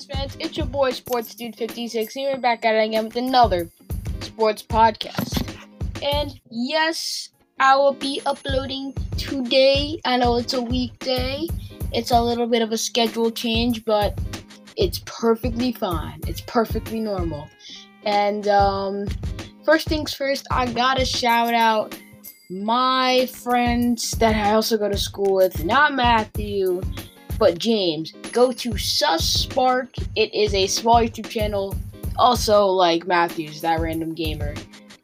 sports fans? It's your boy Sports Dude 56 here back at it again with another sports podcast. And yes, I will be uploading today. I know it's a weekday. It's a little bit of a schedule change, but it's perfectly fine. It's perfectly normal. And um first things first, I gotta shout out my friends that I also go to school with, not Matthew, but James. Go to Sus Spark. It is a small YouTube channel, also like Matthew's, that random gamer.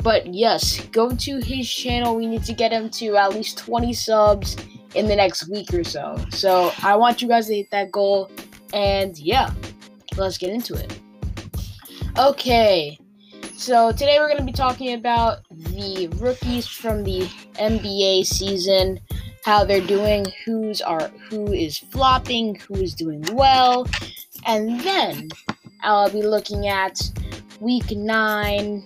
But yes, go to his channel. We need to get him to at least 20 subs in the next week or so. So I want you guys to hit that goal. And yeah, let's get into it. Okay, so today we're going to be talking about the rookies from the NBA season, how they're doing, who's are who is flopping, who is doing well, and then I'll be looking at week 9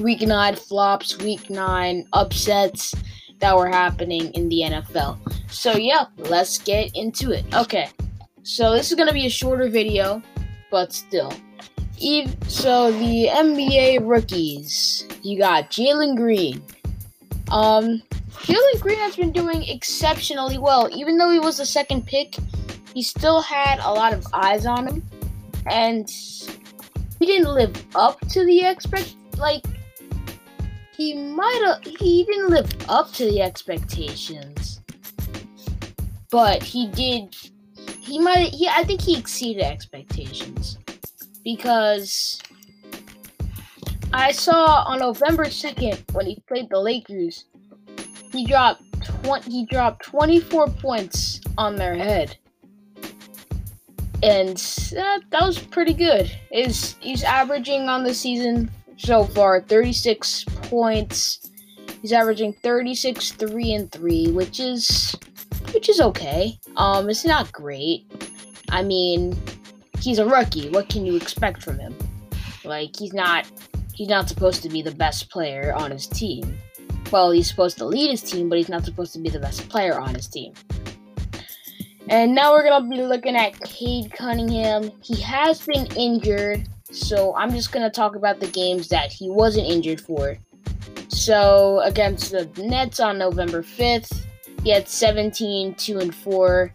week 9 flops, week 9 upsets that were happening in the NFL. So yeah, let's get into it. Okay. So this is to be a shorter video, but still Eve, so the NBA rookies, you got Jalen Green. Um, Jalen Green has been doing exceptionally well. Even though he was the second pick, he still had a lot of eyes on him, and he didn't live up to the expect. Like he might have. He didn't live up to the expectations, but he did. He might. He. I think he exceeded expectations because I saw on November 2nd when he played the Lakers, he dropped 20, he dropped 24 points on their head. And that, that was pretty good. Is he's averaging on the season so far 36 points. He's averaging 36 3 and 3, which is which is okay. Um it's not great. I mean, he's a rookie. What can you expect from him? Like he's not he's not supposed to be the best player on his team. Well, he's supposed to lead his team, but he's not supposed to be the best player on his team. And now we're gonna be looking at Cade Cunningham. He has been injured, so I'm just gonna talk about the games that he wasn't injured for. So against the Nets on November 5th, he had 17, 2 and 4.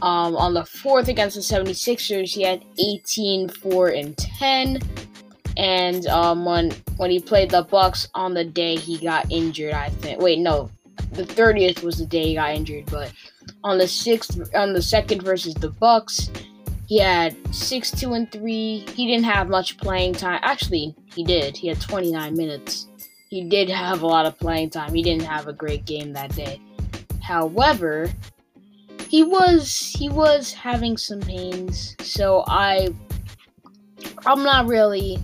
Um, on the fourth against the 76ers, he had 18, 4, and 10. And um, when when he played the Bucks on the day he got injured, I think. Wait, no, the 30th was the day he got injured. But on the sixth, on the second versus the Bucks, he had six, two, and three. He didn't have much playing time. Actually, he did. He had 29 minutes. He did have a lot of playing time. He didn't have a great game that day. However, he was he was having some pains, so I I'm not really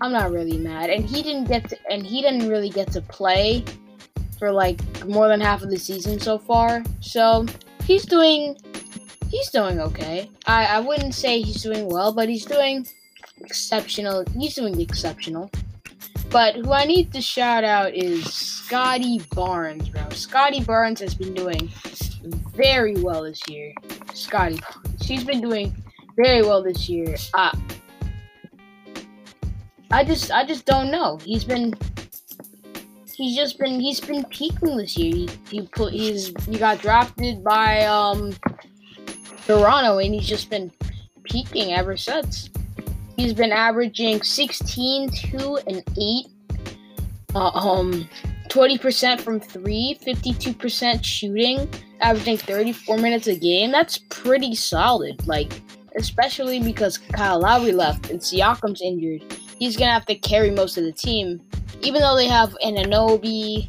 I'm not really mad. And he didn't get to and he didn't really get to play for like more than half of the season so far. So he's doing he's doing okay. I, I wouldn't say he's doing well, but he's doing exceptional. He's doing exceptional. But who I need to shout out is Scottie Barnes, bro. Scottie Barnes has been doing very well this year. Scottie, she's been doing very well this year. Uh, I just, I just don't know. He's been, he's just been, he's been peaking this year. He, he put, he's, he got drafted by um Toronto, and he's just been peaking ever since. He's been averaging 16, 2, and 8. Uh, um, 20% from three, 52% shooting, averaging 34 minutes a game. That's pretty solid. Like, especially because Kyle Lowry left and Siakam's injured. He's gonna have to carry most of the team, even though they have Anunoby,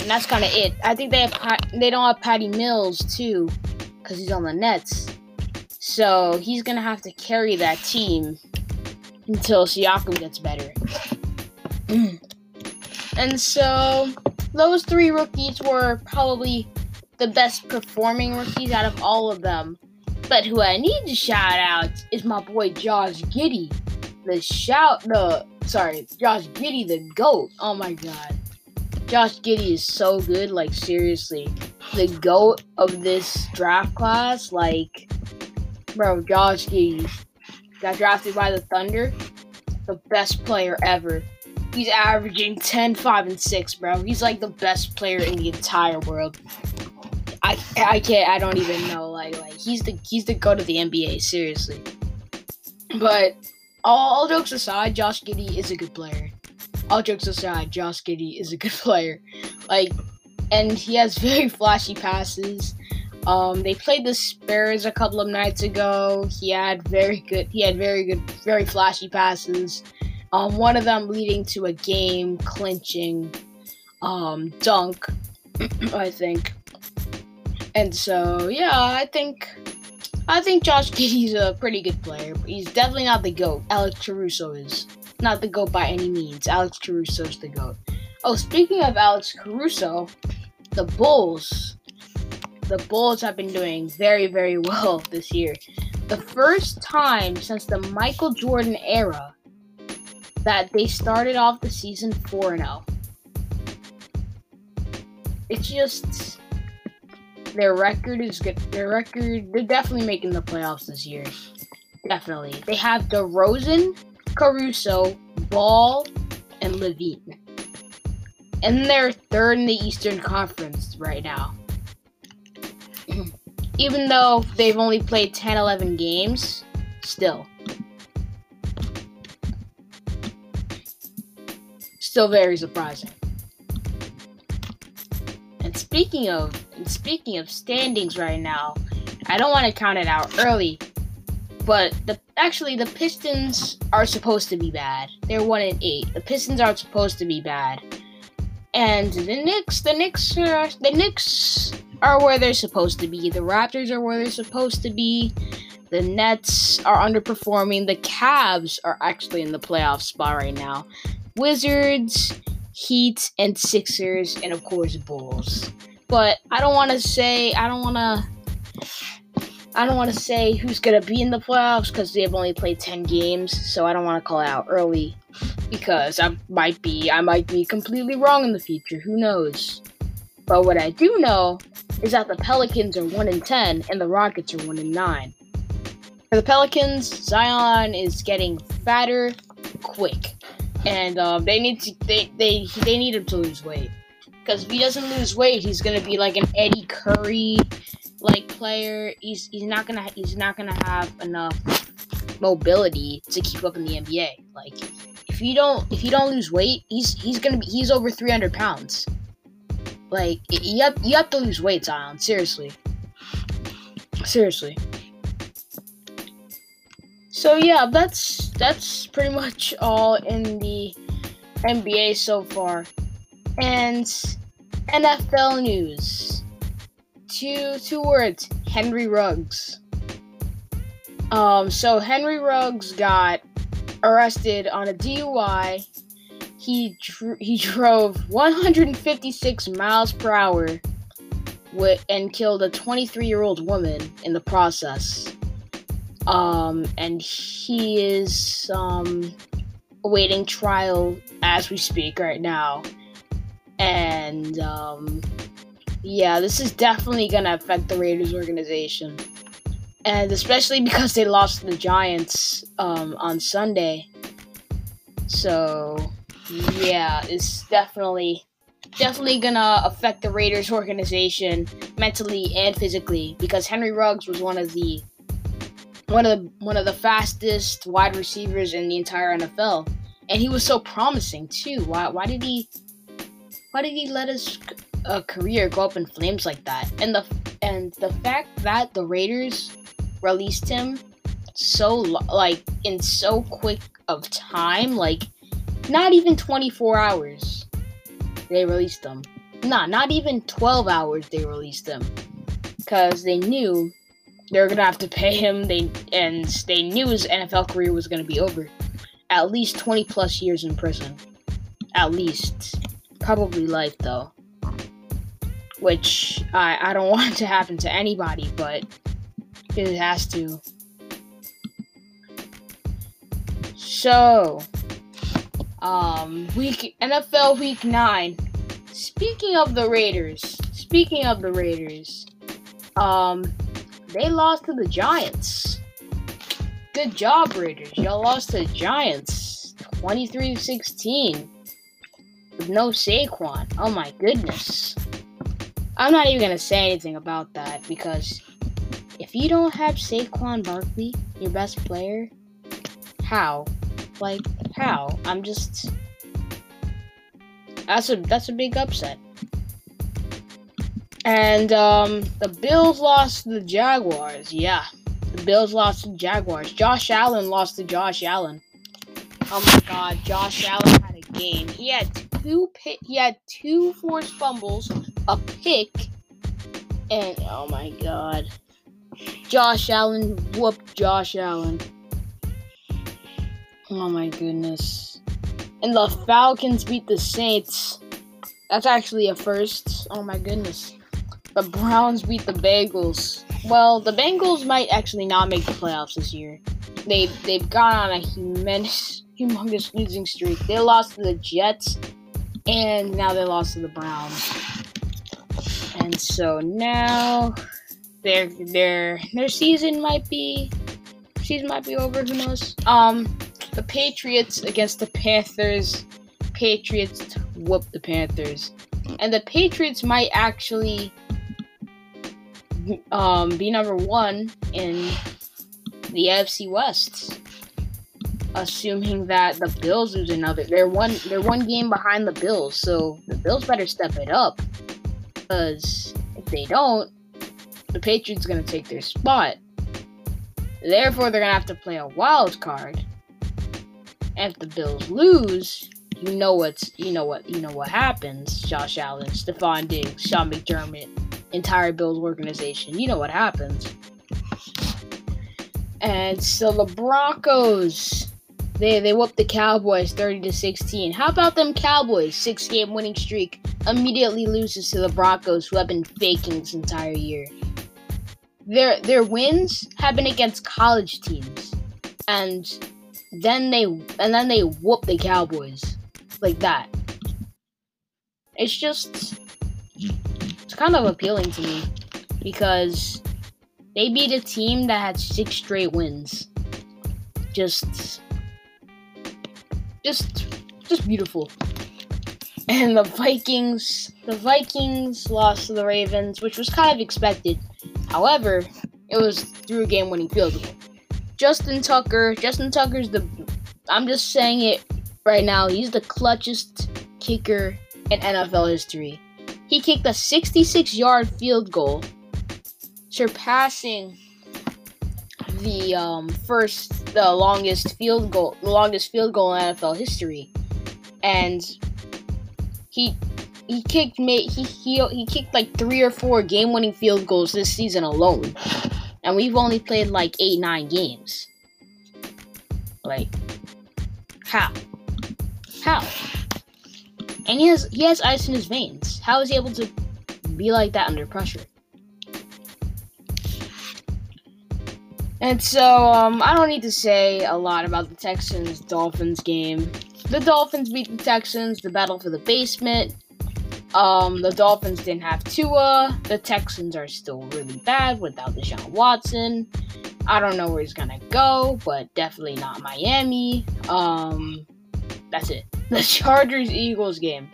and that's kind of it. I think they have they don't have Patty Mills too, because he's on the Nets. So he's gonna have to carry that team until Siakam gets better. And so those three rookies were probably the best performing rookies out of all of them. But who I need to shout out is my boy Josh Giddey. The shout the sorry, Josh Giddey the GOAT. Oh my god. Josh Giddey is so good, like seriously. The GOAT of this draft class, like Bro, Josh Giddey got drafted by the Thunder. The best player ever. He's averaging 10, 5, and 6, bro. He's like the best player in the entire world. I I can't I don't even know. Like like he's the he's the go to the NBA, seriously. But all, jokes aside, Josh Giddey is a good player. All jokes aside, Josh Giddey is a good player. Like and he has very flashy passes. Um, they played the Spurs a couple of nights ago. He had very good. He had very good, very flashy passes. Um, one of them leading to a game clinching um, dunk, I think. And so, yeah, I think I think Josh Giddey's a pretty good player. But he's definitely not the goat. Alex Caruso is not the goat by any means. Alex Caruso's the goat. Oh, speaking of Alex Caruso, the Bulls the Bulls have been doing very, very well this year. The first time since the Michael Jordan era that they started off the season 4 0. It's just their record is good. Their record, they're definitely making the playoffs this year. Definitely. They have DeRozan, Caruso, Ball, and LaVine. And they're third in the Eastern Conference right now even though they've only played 10, 11 games, still. Still very surprising. And speaking of and speaking of standings right now, I don't want to count it out early, but the actually the Pistons are supposed to be bad. They're one and eight. The Pistons aren't supposed to be bad, and the Knicks, the Knicks, are, the Knicks are where they're supposed to be. The Raptors are where they're supposed to be. The Nets are underperforming. The Cavs are actually in the playoff spot right now. Wizards, Heat, and Sixers, and of course Bulls. But I don't want to say I don't want to I don't want to say who's gonna be in the playoffs because they've only played ten games, so I don't want to call it out early because I might be I might be completely wrong in the future. Who knows? But what I do know is that the Pelicans are 1 in 10 and the Rockets are 1 in 9. For the Pelicans, Zion is getting fatter quick. And um, they need to they, they they need him to lose weight. Because if he doesn't lose weight, he's gonna be like an Eddie Curry like player. He's he's not gonna he's not gonna have enough mobility to keep up in the NBA. Like if you don't if you don't lose weight, he's he's gonna be he's over 300 pounds. Like you have you have to lose weight, Zion. Seriously. Seriously. So yeah, that's that's pretty much all in the NBA so far. And NFL news. Two two words. Henry Ruggs. Um so Henry Ruggs got arrested on a DUI he dr- he drove 156 miles per hour with, and killed a 23 year old woman in the process. Um, and he is um, awaiting trial as we speak right now. And um, yeah, this is definitely gonna affect the Raiders organization, and especially because they lost the Giants um, on Sunday. So yeah, it's definitely definitely gonna affect the Raiders organization mentally and physically because Henry Ruggs was one of the one of the one of the fastest wide receivers in the entire NFL, and he was so promising too. Why why did he why did he let his uh, career go up in flames like that? And the and the fact that the Raiders released him so like in so quick of time, like not even 24 hours they released them. Nah, not even 12 hours they released them. Because they knew they were gonna have to pay him. They and they knew his NFL career was gonna be over. At least 20 plus years in prison. At least. Probably life though. Which I, I don't want to happen to anybody, but it has to. So um, week NFL Week Nine. Speaking of the Raiders, speaking of the Raiders, um, they lost to the Giants. Good job, Raiders. Y'all lost to the Giants 23 16 with no Saquon. Oh my goodness. I'm not even to say anything about that because if you don't have Saquon Barkley, your best player, how? Like how? I'm just That's a that's a big upset. And um the Bills lost to the Jaguars. Yeah. The Bills lost to the Jaguars. Josh Allen lost to Josh Allen. Oh my god, Josh Allen had game. He had two pit he had two forced fumbles, a pick, and oh my god. Josh Allen whooped Josh Allen. Oh my goodness. And the Falcons beat the Saints. That's actually a first. Oh my goodness. The Browns beat the Bengals. Well, the Bengals might actually not make the playoffs this year. They they've gone on a humongous humongous losing streak. They lost to the Jets and now they lost to the Browns. And so now their their their season might be season might be over. Who knows? Um, the Patriots against the Panthers. Patriots whoop the Panthers, and the Patriots might actually um, be number one in the AFC West. Assuming that the Bills lose another, they're one they're one game behind the Bills, so the Bills better step it up. Because if they don't, the Patriots are to take their spot. Therefore, they're to have to play a wild card. And if the Bills lose, you know what's you know what you know what happens. Josh Allen, Stefon Diggs, Sean McDermott, entire Bills organization. You know what happens. And so the Broncos, they they whooped the Cowboys 30 to 16. How about them Cowboys? Six game winning streak immediately loses to the Broncos, who have been faking this entire year their their wins have been against college teams, and then they and then they whoop the Cowboys like that. It's just it's kind of appealing to me because they beat a team that had six straight wins. Just just just beautiful. And the Vikings, the Vikings lost to the Ravens, which was kind of expected However, it was through a game winning field goal. Justin Tucker, Justin Tucker's the I'm just saying it right now, he's the clutchest kicker in NFL history. He kicked a 66 yard field goal, surpassing the um, first, the longest field goal, the longest field goal in NFL history, and he he kicked he he he kicked like three or four game-winning field goals this season alone, and we've only played like eight nine games. Like, how? How? And he has he has ice in his veins. How is he able to be like that under pressure? And so, um, I don't need to say a lot about the Texans Dolphins game. The Dolphins beat the Texans, the battle for the basement. Um, the Dolphins didn't have Tua. The Texans are still really bad without Deshaun Watson. I don't know where he's gonna go, but definitely not Miami. Um, that's it. The Chargers Eagles game.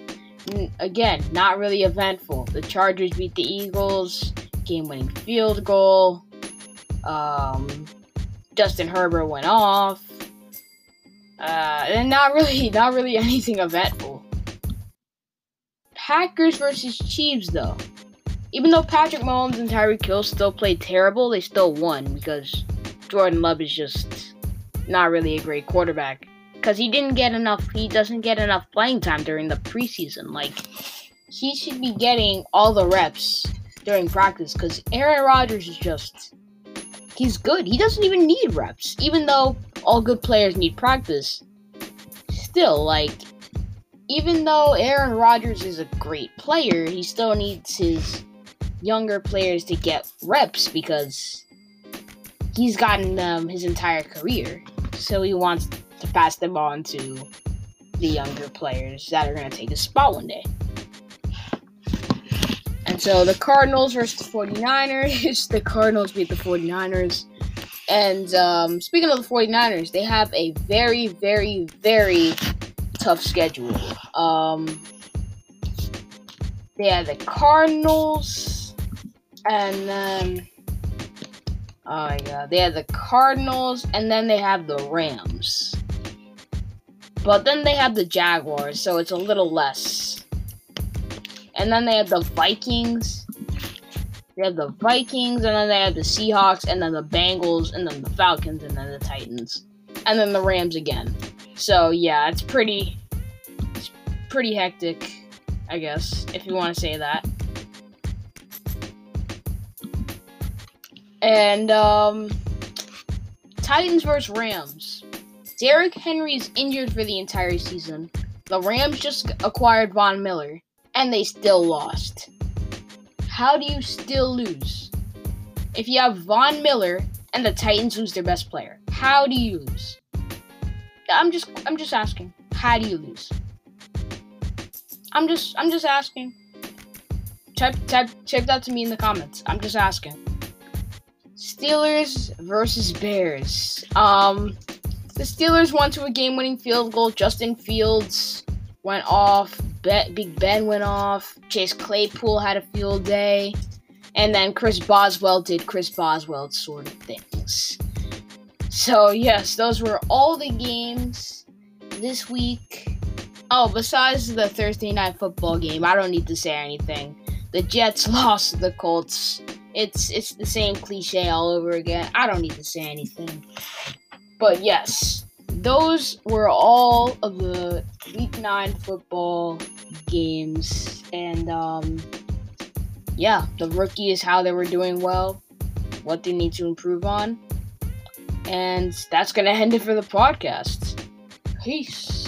Again, not really eventful. The Chargers beat the Eagles, game winning field goal. Um, Justin Herbert went off. Uh, and not really, not really anything eventful. Packers versus Chiefs, though. Even though Patrick Mahomes and Tyreek Hill still played terrible, they still won because Jordan Love is just not really a great quarterback. Because he didn't get enough, he doesn't get enough playing time during the preseason. Like, he should be getting all the reps during practice because Aaron Rodgers is just, he's good. He doesn't even need reps. Even though all good players need practice, still, like, even though Aaron Rodgers is a great player, he still needs his younger players to get reps because he's gotten them his entire career. So he wants to pass them on to the younger players that are going to take his spot one day. So the Cardinals versus the 49ers. the Cardinals beat the 49ers. And um, speaking of the 49ers, they have a very, very, very tough schedule. Um, they have the Cardinals, and then oh my god, they have the Cardinals, and then they have the Rams. But then they have the Jaguars, so it's a little less. And then they have the Vikings. They have the Vikings, and then they have the Seahawks, and then the Bengals, and then the Falcons, and then the Titans, and then the Rams again. So yeah, it's pretty, it's pretty hectic, I guess, if you want to say that. And um, Titans versus Rams. Derrick Henry is injured for the entire season. The Rams just acquired Von Miller, and they still lost. How do you still lose? If you have Von Miller and the Titans lose their best player, how do you lose? I'm just I'm just asking. How do you lose? I'm just I'm just asking. Type type type that to me in the comments. I'm just asking. Steelers versus Bears. Um the Steelers went to a game winning field goal. Justin Fields went off. Big Ben went off. Chase Claypool had a field day. And then Chris Boswell did Chris Boswell sort of things. So, yes, those were all the games this week. Oh, besides the Thursday night football game, I don't need to say anything. The Jets lost to the Colts. It's it's the same cliche all over again. I don't need to say anything. But yes, those were all of the week nine football games. And um, yeah, the rookies, how they were doing well, what they need to improve on. And that's to end it for the podcast. Peace.